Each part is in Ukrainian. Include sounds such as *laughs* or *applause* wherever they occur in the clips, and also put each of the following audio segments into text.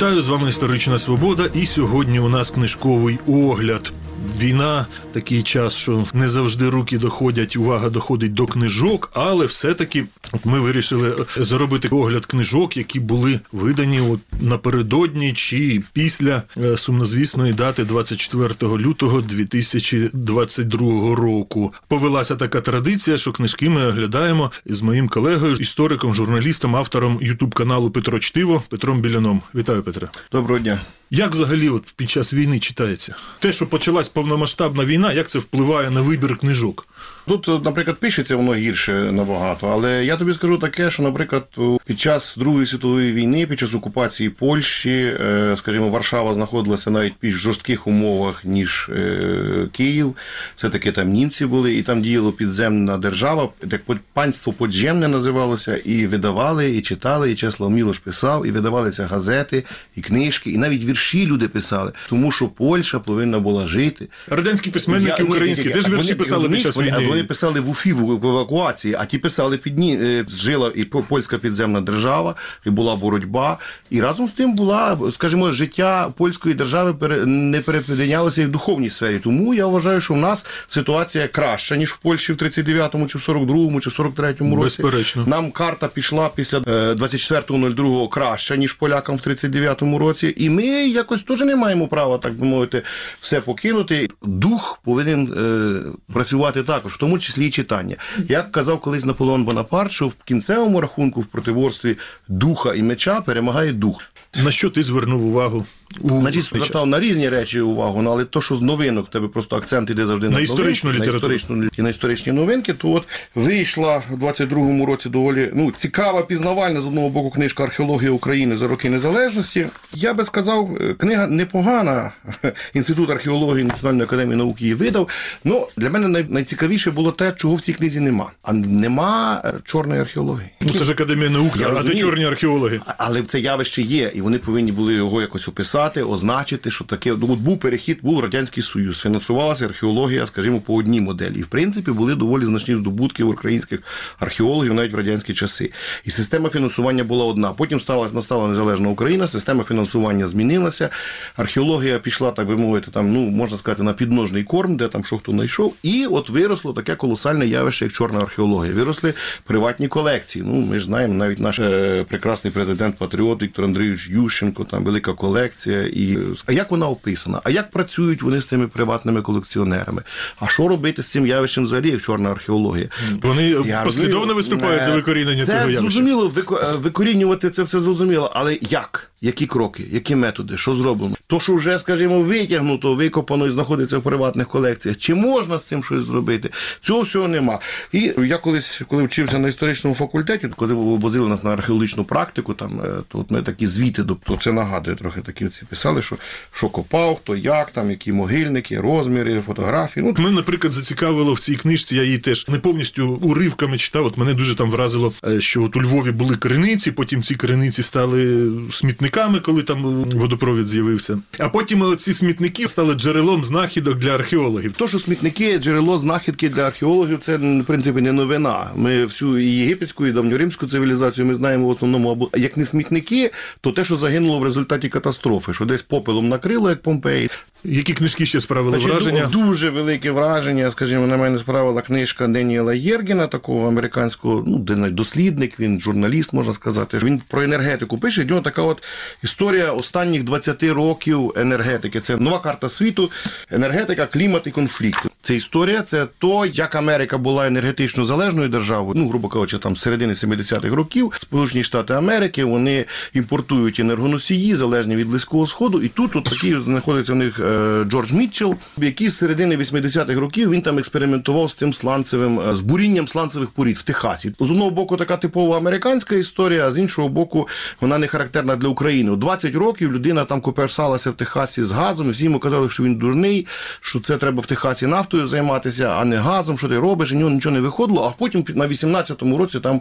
Вітаю з вами історична свобода. І сьогодні у нас книжковий огляд. Війна такий час, що не завжди руки доходять, увага доходить до книжок, але все-таки ми вирішили зробити огляд книжок, які були видані от напередодні чи після е, сумнозвісної дати 24 лютого 2022 року. Повелася така традиція, що книжки ми оглядаємо з моїм колегою, істориком, журналістом, автором Ютуб каналу Петро Чтиво Петром Біляном. Вітаю, Петре. Доброго дня. Як взагалі от під час війни читається? Те, що почалась повномасштабна війна, як це впливає на вибір книжок? Тут, наприклад, пишеться воно гірше набагато, але я тобі скажу таке, що, наприклад, під час Другої світової війни, під час окупації Польщі, е, скажімо, Варшава знаходилася навіть в більш жорстких умовах, ніж е, Київ. Все таки там німці були, і там діяло підземна держава, як панство поджемне називалося, і видавали, і читали, і Чеслав Мілош писав, і видавалися газети, і книжки, і навіть вірші люди писали, тому що Польща повинна була жити. Радянські письменники Я- українські ні, а вірші вони, писали під час війни. Вони писали в Уфі в евакуації, а ті писали під ні, е, жила і польська підземна держава, і була боротьба. І разом з тим була, скажімо, життя польської держави не переприйнялося і в духовній сфері. Тому я вважаю, що в нас ситуація краща, ніж в Польщі в 39-му, чи в 42-му, чи в 43-му році. Безперечно. Нам карта пішла після е, 24.02 краща, ніж полякам в 39-му році. І ми якось теж не маємо права, так би мовити, все покинути. Дух повинен е, працювати також, в тому числі і читання. Як казав колись Наполеон Бонапарт, що в кінцевому рахунку в протиборстві духа і меча перемагає дух. На що ти звернув увагу? У Значить, звертав на різні речі увагу, ну, але то, що з новинок, тебе просто акцент іде завжди на, історичну новинки, літературу. На історичну, і на історичні новинки, то от вийшла в 22-му році доволі ну, цікава, пізнавальна з одного боку книжка Археологія України за роки незалежності. Я би сказав, е, книга непогана. *laughs* Інститут археології Національної академії наук її видав. Ну, для мене найцікавіше було те, чого в цій книзі нема. А нема е, чорної археології. Ну, це ж Академія наук, Я а де чорні археологи? Але це явище є, і вони повинні були його якось описати, означити, що таке. Ну, от був перехід, був Радянський Союз, фінансувалася археологія, скажімо, по одній моделі. І в принципі були доволі значні здобутки українських археологів навіть в радянські часи. І система фінансування була одна. Потім стала настала незалежна Україна, система фінансування змінилася. Археологія пішла, так би мовити, там, ну можна сказати, на підножний корм, де там що хто знайшов. І от виросло таке колосальне явище, як чорна археологія. Виросли приватні колекції. Ну, ми ж знаємо, навіть наш е, прекрасний президент патріот Віктор Андрійович Ющенко, там велика колекція. І а як вона описана? А як працюють вони з тими приватними колекціонерами? А що робити з цим явищем взагалі, як чорна археологія? Вони Я послідовно виступають за е, викорінення це цього явища. зрозуміло, е, викорінювати це все зрозуміло, але як? Які кроки, які методи, що зроблено? То, що вже, скажімо, витягнуто, викопано і знаходиться в приватних колекціях, чи можна з цим щось зробити? Цього всього нема. І я колись, коли вчився на історичному факультеті, коли возили нас на археологічну практику, там е, то от ми такі звіти, тобто це нагадує трохи такі оці писали, що, що копав, хто як, там, які могильники, розміри, фотографії. Ну, Мене, наприклад, зацікавило в цій книжці, я її теж не повністю уривками читав. От мене дуже там вразило, е, що от у Львові були криниці, потім ці криниці стали смітниками, коли там водопровід з'явився. А потім е, ці смітники стали джерелом знахідок для археологів. То, що смітники, джерело знахідки для археологів, це в принципі не новина. Ми всю і єгипетську, і давньоримську цивілізацію ми знаємо в основному або як не смітники, то те, що загинуло в результаті катастрофи, що десь попелом накрило, як Помпеї. Які книжки ще справили Значить, враження? ду- Дуже велике враження. Скажімо, на мене справила книжка Деніела Єргіна, такого американського ну, дослідник, він журналіст, можна сказати. Він про енергетику пише. В нього така от історія останніх 20 років енергетики. Це нова карта світу, енергетика, клімат і конфлікт. Це історія, це то, як Америка була енергетично залежною державою, ну, грубо кажучи, там середини 70-х років, Сполучені Штати Америки, вони імпортують енергоносії, залежні від Близького Сходу. І тут от такий знаходиться у них е, Джордж Мітчелл, який з середини 80-х років він там експериментував з цим сланцевим, е, з бурінням сланцевих порід в Техасі. З одного боку, така типова американська історія, а з іншого боку, вона не характерна для України. У 20 років людина там коперсалася в Техасі з газом, всі йому казали, що він дурний, що це треба в Техасі нафтою займатися, а не газом, що ти робиш, і нього нічого не виходило. А потім на 18-му році там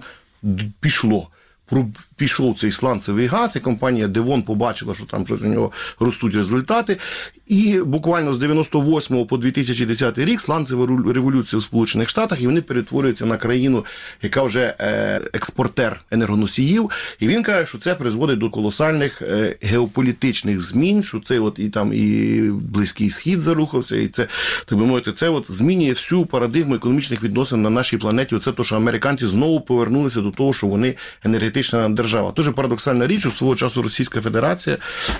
пішло. Пішов цей сланцевий газ, і компанія Девон побачила, що там щось у нього ростуть результати. І буквально з 98 по 2010 рік сланцева революція в Сполучених Штатах, і вони перетворюються на країну, яка вже е, експортер енергоносіїв. І він каже, що це призводить до колосальних е, геополітичних змін, що це от і там і Близький Схід зарухався, і це так би мовити, це от змінює всю парадигму економічних відносин на нашій планеті. Оце то, що американці знову повернулися до того, що вони енергетична держава. Дуже парадоксальна річ, у свого часу Російська Федерація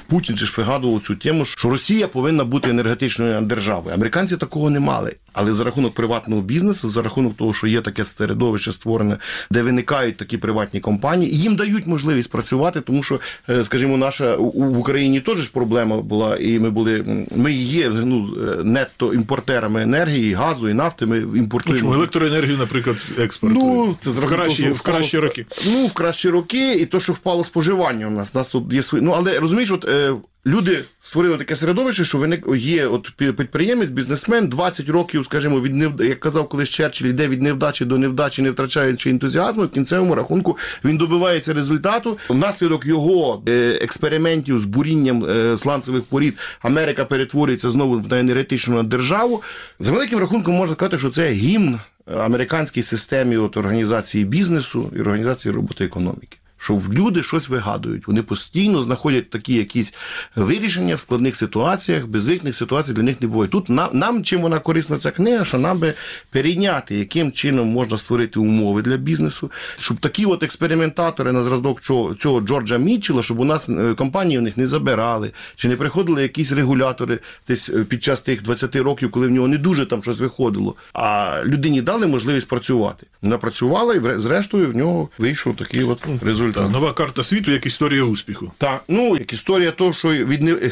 Путін же ж вигадував цю тему, що Росія повинна бути енергетичною державою. Американці такого не мали. Але за рахунок приватного бізнесу, за рахунок того, що є таке середовище створене, де виникають такі приватні компанії, їм дають можливість працювати, тому що, е, скажімо, наша у- в Україні теж проблема була, і ми були ми є ну е, нетто імпортерами енергії, газу і нафти. Ми імпортуємо. чому електроенергію, наприклад, експортують? Ну, це в кращі, в кращі роки. Ну, в кращі роки, і то, що впало споживання у нас. У нас тут є свої. Ну, але розумієш, от е, люди створили таке середовище, що виник є от пі- підприємець, бізнесмен 20 років, скажімо, від невд... як казав колись Черчилль, йде від невдачі до невдачі, не втрачаючи ентузіазму. В кінцевому рахунку він добивається результату. Внаслідок його е, експериментів з бурінням е, сланцевих порід Америка перетворюється знову на енергетичну державу. За великим рахунком можна сказати, що це гімн американській системі от, організації бізнесу і організації роботи економіки. Що люди щось вигадують. Вони постійно знаходять такі якісь вирішення в складних ситуаціях, безвихідних ситуацій для них не буває. Тут нам, нам чим вона корисна ця книга, що нам би перейняти, яким чином можна створити умови для бізнесу, щоб такі от експериментатори на зразок цього, цього Джорджа Мітчела, щоб у нас е, компанії в них не забирали, чи не приходили якісь регулятори десь е, під час тих 20 років, коли в нього не дуже там щось виходило. А людині дали можливість працювати. Вона працювала, і зрештою в нього вийшов такий от результат. Та, нова карта світу як історія успіху. Так, ну як історія того, що від не... *laughs*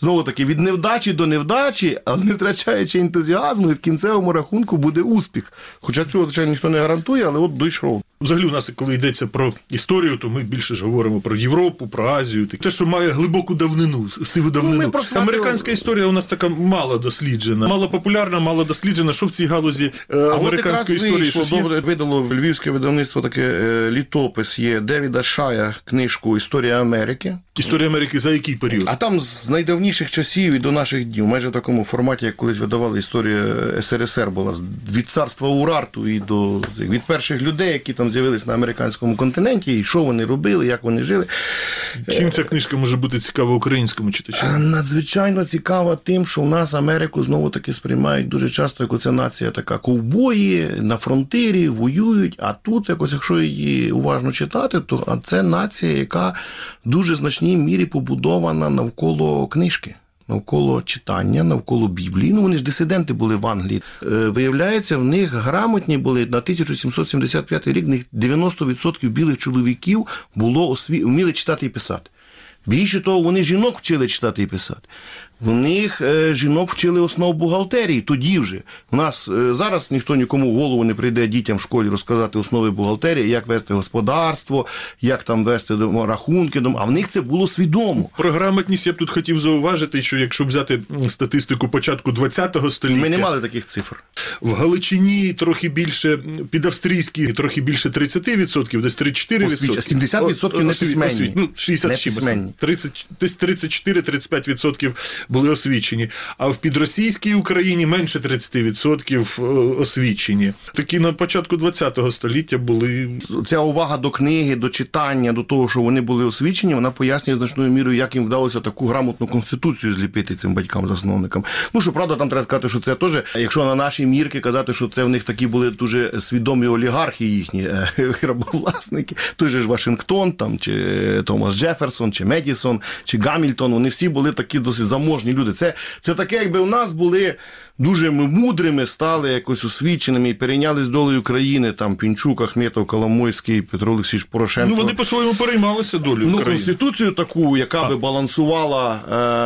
знову таки від невдачі до невдачі, але не втрачаючи ентузіазму, і в кінцевому рахунку буде успіх. Хоча цього, звичайно, ніхто не гарантує, але от дійшов. Взагалі, у нас, коли йдеться про історію, то ми більше ж говоримо про Європу, про Азію. Те, що має глибоку давнину, сиву давнину. ми просто- Американська історія у нас така мало досліджена, мало популярна, мало досліджена. Що в цій галузі е, американської історії вийшло, щось є? добре, видало львівське видавництво таке е, літопис є Девіда Шая, книжку Історія Америки. Історія Америки за який період? А там з найдавніших часів і до наших днів, майже в такому форматі, як колись видавали історія СРСР, була від царства Урарту і до від перших людей, які там з'явились на американському континенті, і що вони робили, як вони жили. Чим ця книжка може бути цікава українському читачу? Надзвичайно цікава тим, що в нас Америку знову таки сприймають дуже часто, як оця нація така ковбої на фронтирі, воюють. А тут, якось, якщо її уважно читати, то це нація, яка в дуже значній мірі побудована навколо книжки. Навколо читання, навколо Біблії. Ну, вони ж дисиденти були в Англії. Е, виявляється, в них грамотні були на 1775 рік. В них 90% білих чоловіків було осві... вміли читати і писати. Більше того, вони жінок вчили читати і писати. В них е, жінок вчили основ бухгалтерії. Тоді вже у нас е, зараз ніхто нікому в голову не прийде дітям в школі розказати основи бухгалтерії, як вести господарство, як там вести рахунки. А в них це було свідомо. Про грамотність я б тут хотів зауважити, що якщо взяти статистику початку ХХ століття, Ми не мали таких цифр. в Галичині трохи більше, під австрійські трохи більше 30%, десь 34%. Освіч- 70% не письменні. Ну, 60 Не письменні. 30, десь 34-35% були освічені. А в підросійській Україні менше 30% е, освічені. Такі на початку ХХ століття були Ця увага до книги, до читання, до того, що вони були освічені, вона пояснює значною мірою, як їм вдалося таку грамотну конституцію зліпити цим батькам-засновникам. Ну що правда, там треба сказати, що це теж, якщо на наші мірки казати, що це в них такі були дуже свідомі олігархи їхні е, *laughs* рабовласники, той же ж Вашингтон, там чи Томас Джеферсон, чи Медісон, чи Гамільтон, вони всі були такі досить заможні люди. Це, це таке, якби у нас були дуже ми мудрими, стали якось освіченими і перейнялись долею країни, там Пінчук, Ахметов, Коломойський, Петро Олексійович Порошенко. ну вони по-своєму переймалися долю Ну, України. конституцію таку, яка би балансувала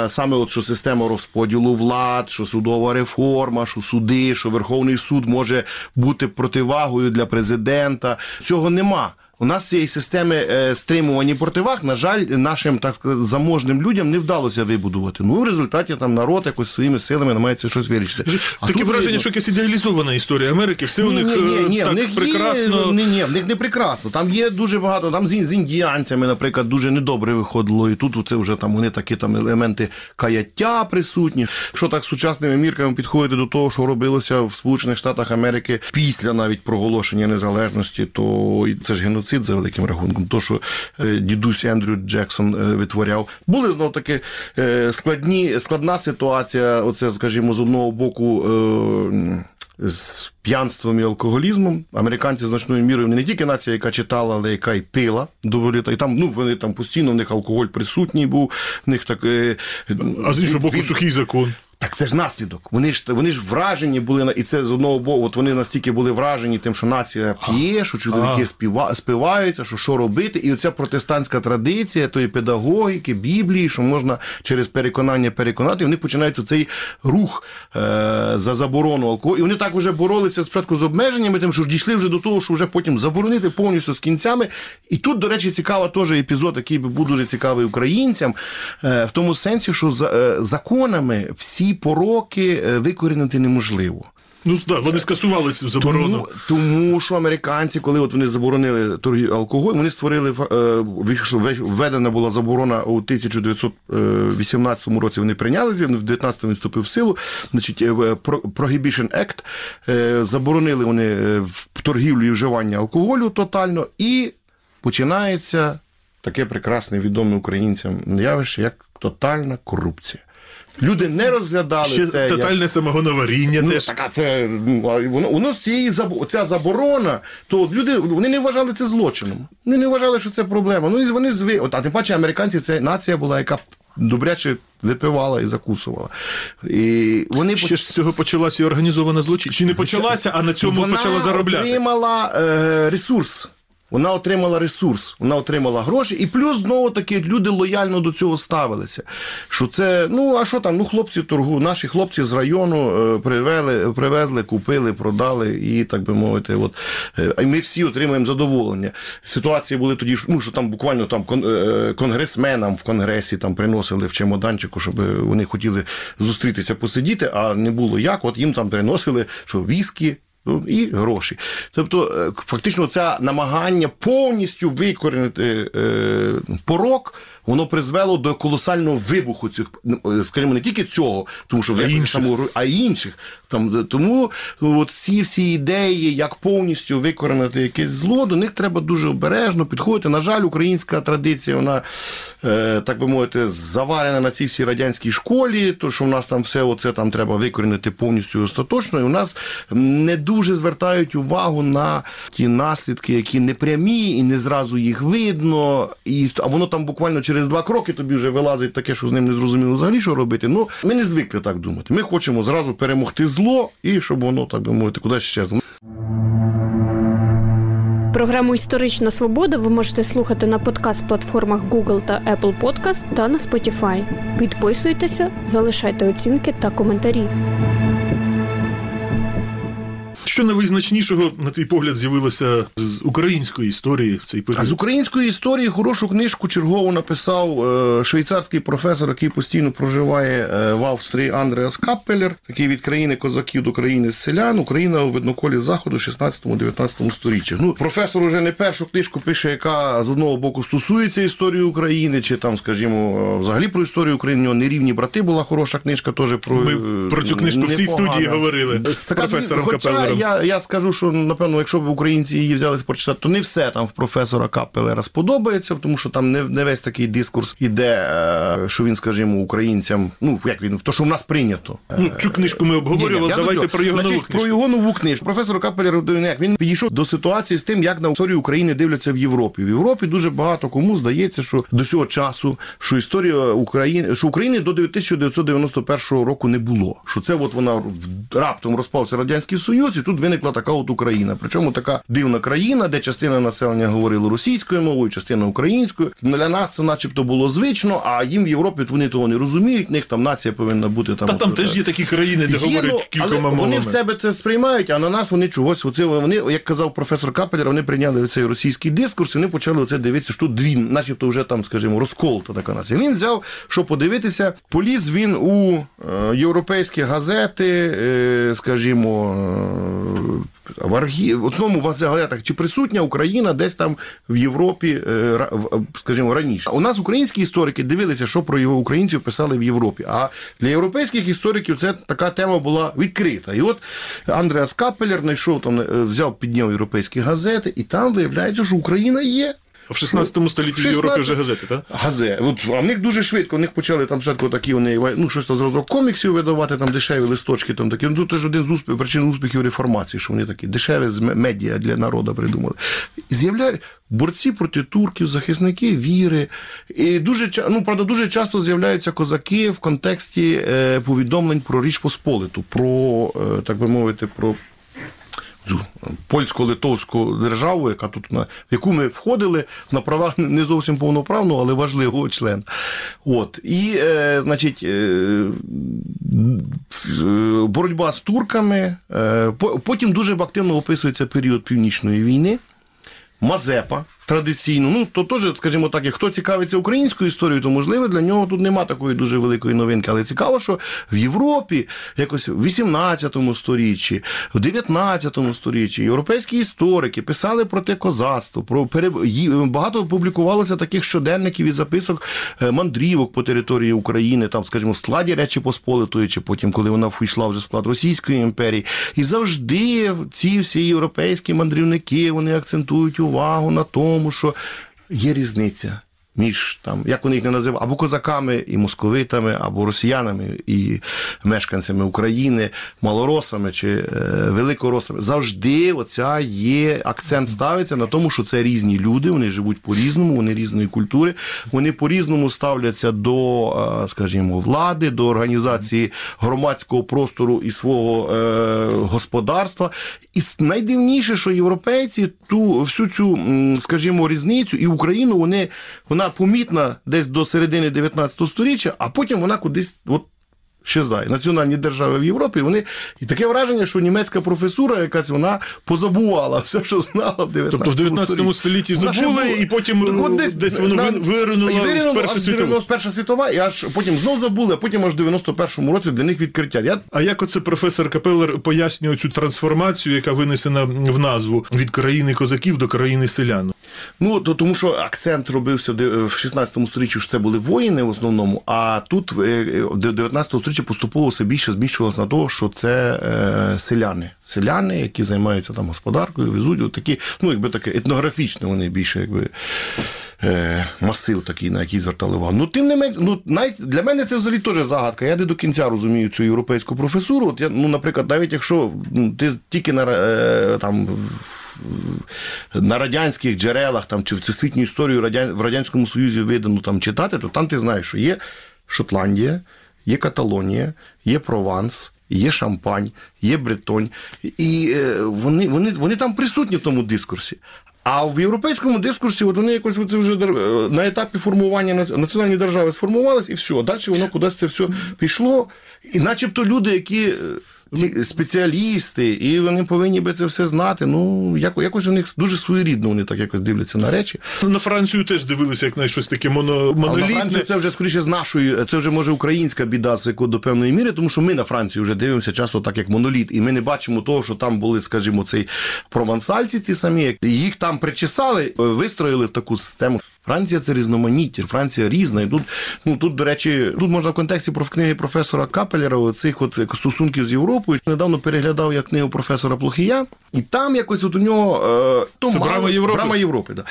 е, саме от, що система розподілу влад, що судова реформа, що суди, що Верховний суд може бути противагою для президента. Цього нема. У нас цієї системи е, стримувань противаг, на жаль, нашим так сказати, заможним людям не вдалося вибудувати. Ну, в результаті там народ якось своїми силами намагається щось вирішити. А Таке враження, видно- що якась ідеалізована історія Америки, все у них ні, ні, е, ні, так в них прекрасно. Є, ні, ні, в них не прекрасно. Там є дуже багато. Там з, з індіанцями, наприклад, дуже недобре виходило. І тут це вже там вони такі там елементи каяття присутні. Якщо так сучасними мірками підходити до того, що робилося в Сполучених Штатах Америки після навіть проголошення незалежності, то це ж геноцид за великим рахунком. То, що е, дідусь Ендрю Джексон е, витворяв, були знов таки е, складні, складна ситуація. Оце, скажімо, з одного боку. З п'янством і алкоголізмом. Американці значною мірою не тільки нація, яка читала, але яка й пила доволі. І там, ну, вони там постійно, в них алкоголь присутній був, в них так. А з іншого боку, сухий закон. Так це ж наслідок. Вони ж вони ж вражені були і це з одного боку. От вони настільки були вражені тим, що нація п'є, що чоловіки співа, співаються, що що робити. І оця протестантська традиція тої педагогіки, біблії, що можна через переконання переконати. І вони починають цей рух е, за заборону алкоголю. І вони так вже боролися спочатку з обмеженнями, тим, що дійшли вже до того, що вже потім заборонити повністю з кінцями. І тут, до речі, цікава теж епізод, який би був дуже цікавий українцям, е, в тому сенсі, що за е, законами всі пороки е, викорінити неможливо. Ну так, вони скасували цю заборону. Тому, тому що американці, коли от вони заборонили торгів алкоголь, вони створили е, введена була заборона у 1918 році. Вони прийняли в 19-му він вступив в силу. Значить, е, Pro- Prohibition Act е, заборонили вони е, в торгівлю і вживання алкоголю тотально, і починається таке прекрасне відоме українцям явище, як тотальна корупція. Люди не розглядали Ще це. як- тотальне самогоноваріння Ну, теж. так, а це ну, воно, воно цієї ця заборона, то люди вони не вважали це злочином. Вони не вважали, що це проблема. Ну і вони зви. От, а тим паче американці це нація була, яка добряче випивала і закусувала. І вони Ще ж з цього почалася і організована злочин. Чи не почалася, а на цьому вона почала заробляти. отримала е, ресурс. Вона отримала ресурс, вона отримала гроші, і плюс знову таки люди лояльно до цього ставилися. Що це, ну а що там? Ну, хлопці торгу, наші хлопці з району е, привели, привезли, купили, продали, і так би мовити, от е, і ми всі отримуємо задоволення. Ситуації були тоді, ну що там буквально там е, конгресменам в конгресі там приносили в чемоданчику, щоб вони хотіли зустрітися, посидіти, а не було як. От їм там приносили, що віскі. І гроші. Тобто, е, фактично, це намагання повністю викорінити е, порок, воно призвело до колосального вибуху цих, ну, е, скажімо, не тільки цього, тому що А інших. а й інших. Там, е, тому ну, от ці всі ідеї, як повністю викорінити якесь зло, до них треба дуже обережно підходити. На жаль, українська традиція, вона, е, так би мовити, заварена на цій всій радянській школі, то що в нас там все оце там треба викорінити повністю остаточно. І у нас не дуже звертають увагу на ті наслідки, які не прямі, і не зразу їх видно. І, а воно там буквально через два кроки тобі вже вилазить таке, що з ним не зрозуміло взагалі, що робити. Ну, ми не звикли так думати. Ми хочемо зразу перемогти зло і щоб воно, так би мовити, кудись щезло. Програму Історична свобода ви можете слухати на подкаст-платформах Google та Apple Podcast та на Spotify. Підписуйтеся, залишайте оцінки та коментарі. Що найвизначнішого, на твій погляд, з'явилося з української історії в цей А з української історії хорошу книжку чергову написав е, швейцарський професор, який постійно проживає е, в Австрії Андреас Каппелер, такий від країни козаків до країни селян, Україна у видноколі заходу 16-19 сторіччях. Ну, професор уже не першу книжку пише, яка з одного боку стосується історії України, чи там, скажімо, е, взагалі про історію України. У нього нерівні брати була хороша книжка, теж про Ми про цю книжку в цій студії говорили з професором Капелером. Я, я скажу, що напевно, якщо б українці її взялися прочитати, то не все там в професора Капелера сподобається, тому що там не, не весь такий дискурс іде, е, що він, скажімо, українцям, ну як він, то, що в нас прийнято. Ну, цю книжку ми обговорювали. Ні, Давайте про його Значить, нову книжку. Про його нову книжку. Професор Капелер як він підійшов до ситуації з тим, як на історію України дивляться в Європі. В Європі дуже багато кому здається, що до цього часу, що історія України, що України до 1991 року не було. Що це от вона раптом розпався радянський союз, і і тут виникла така от Україна. Причому така дивна країна, де частина населення говорила російською мовою, частина українською. Для нас це, начебто, було звично, а їм в Європі вони того не розуміють. В них там нація повинна бути там. Та там от, теж є такі країни, де Є, говорять ну, кількома мовами. Вони в себе це сприймають, а на нас вони чогось. Оце вони, як казав професор Капелер, вони прийняли цей російський дискурс, і вони почали оце дивитися, що тут дві, начебто вже там, скажімо, розколта така нація. Він взяв, що подивитися, поліз він у е, європейські газети, е, архів. в архі... в основному в газетах, чи присутня Україна десь там в Європі, е, в- скажімо, раніше. У нас українські історики дивилися, що про його українців писали в Європі. А для європейських істориків це така тема була відкрита. І от Андреас Капелер знайшов там, е, взяв, підняв європейські газети, і там виявляється, що Україна є. В 16 столітті в Європі вже газети, так? Газе. От, а в них дуже швидко, в них почали там спочатку такі вони, ну, щось там зразок коміксів видавати, там дешеві листочки, там такі. Ну, тут теж один з успіх, причин успіхів реформації, що вони такі дешеві з медіа для народу придумали. З'являють борці проти турків, захисники віри. І дуже, ну, правда, дуже часто з'являються козаки в контексті е, повідомлень про Річ Посполиту, про, е, так би мовити, про польсько-литовську державу, яка тут в яку ми входили на правах не зовсім повноправного, але важливого члена. От і е, значить. Е, е, Боротьба з турками. е, по- Потім дуже активно описується період Північної війни. Мазепа традиційно. Ну, то теж, скажімо так, як хто цікавиться українською історією, то можливо для нього тут нема такої дуже великої новинки. Але цікаво, що в Європі, якось в 18 сторіччі, в 19 сторіччі європейські історики писали про те козацтво, про пере... багато публікувалося таких щоденників і записок е, мандрівок по території України, там, скажімо, в складі Речі Посполитої, чи потім, коли вона війшла вже в склад Російської імперії. І завжди ці всі європейські мандрівники вони акцентують увагу на тому, що є різниця. Між там, як вони їх не називають, або козаками і московитами, або росіянами і мешканцями України, малоросами чи е, великоросами. Завжди оця є акцент ставиться на тому, що це різні люди, вони живуть по-різному, вони різної культури, вони по-різному ставляться до, е, скажімо, влади, до організації громадського простору і свого е, господарства. І найдивніше, що європейці ту всю цю, скажімо, різницю і Україну вони вона помітна десь до середини 19 століття, а потім вона кудись от. Щезає. Національні держави в Європі, вони і таке враження, що німецька професура якась вона позабувала все, що знала в 19 Тобто в 19 столітті забули, і потім от десь воно вин- виринуло в Першу світову. 91 світова, і аж потім знов забули, а потім аж в 91-му році для них відкриття. Я А як оце професор Капеллер пояснює цю трансформацію, яка винесена в назву від країни козаків до країни селян? Ну, то, тому що акцент робився в де- в 16 сторіччі, що це були воїни в основному, а тут е, е, в 19 сторіччі поступово все більше зміщувалося на те, що це е, селяни. Селяни, які займаються там господаркою, везуть такі, ну, якби таке етнографічне, вони більше якби. Е, масив такий, на який звертали увагу. Ну, тим не менш, ну, навіть для мене це взагалі теж загадка. Я не до кінця розумію цю європейську професуру. От я, ну, наприклад, навіть якщо ну, ти тільки на е, там. на радянських джерелах там, чи всесвітню історію в Радянському Союзі видано там, читати, то там ти знаєш, що є Шотландія, є Каталонія, є Прованс, є Шампань, є Бретонь. І е, вони, вони, вони там присутні в тому дискурсі. А в європейському дискурсі от вони якось оце вже е, на етапі формування національної держави сформувалися і все. Далі воно кудись це все пішло. І начебто люди, які. Ці спеціалісти, і вони повинні би це все знати. Ну, яко- якось у них дуже своєрідно вони так якось дивляться на речі. На Францію теж дивилися як на щось таке моно... А на. Францію це вже скоріше з нашої, це вже може українська біда з до певної міри, тому що ми на Францію вже дивимося часто так, як моноліт, і ми не бачимо того, що там були, скажімо, цей провансальці, ці самі, їх там причесали, вистроїли в таку систему. Франція це різноманіття, Франція різна. І тут, ну тут, до речі, тут можна в контексті про книги професора Капелера, цих от стосунків з Європою. Недавно переглядав я книгу професора Плохія, і там якось от у нього е, то Це мало, «Брама Європи»? «Брама Європи, да.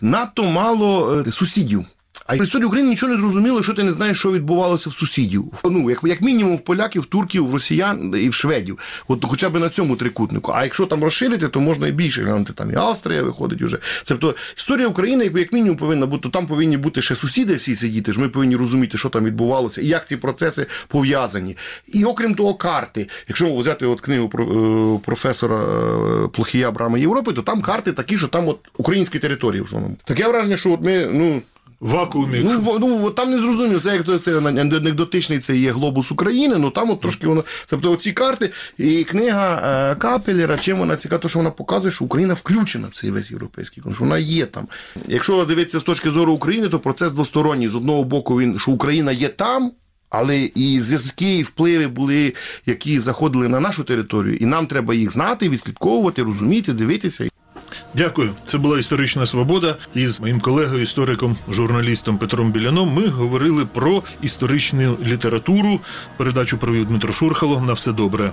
Надто мало е, сусідів. А в історії України нічого не зрозуміло, якщо ти не знаєш, що відбувалося в сусідів. Ну, як, як мінімум, в поляків, в турків, в росіян і в шведів. От хоча б на цьому трикутнику. А якщо там розширити, то можна і більше глянути. Там і Австрія виходить уже. Тобто історія України, як, мінімум, повинна бути. Там повинні бути ще сусіди всі сидіти. ж Ми повинні розуміти, що там відбувалося і як ці процеси пов'язані. І окрім того, карти. Якщо взяти от книгу про, е, професора е, Плохія Брами Європи, то там карти такі, що там от українські території в основному. Таке враження, що от ми, ну. Вакуумі. Ну, ну там не зрозуміло, це як це анекдотичний це є глобус України, ну там от трошки воно. Тобто оці карти і книга е, Капелєра, чим вона цікава, то що вона показує, що Україна включена в цей весь європейський що вона є там. Якщо дивитися з точки зору України, то процес двосторонній. З одного боку, він що Україна є там. Але і зв'язки, і впливи були, які заходили на нашу територію, і нам треба їх знати, відслідковувати, розуміти, дивитися. Дякую. Це була історична свобода. Із моїм колегою, істориком, журналістом Петром Біляном. Ми говорили про історичну літературу. Передачу провів Дмитро Шурхало. На все добре.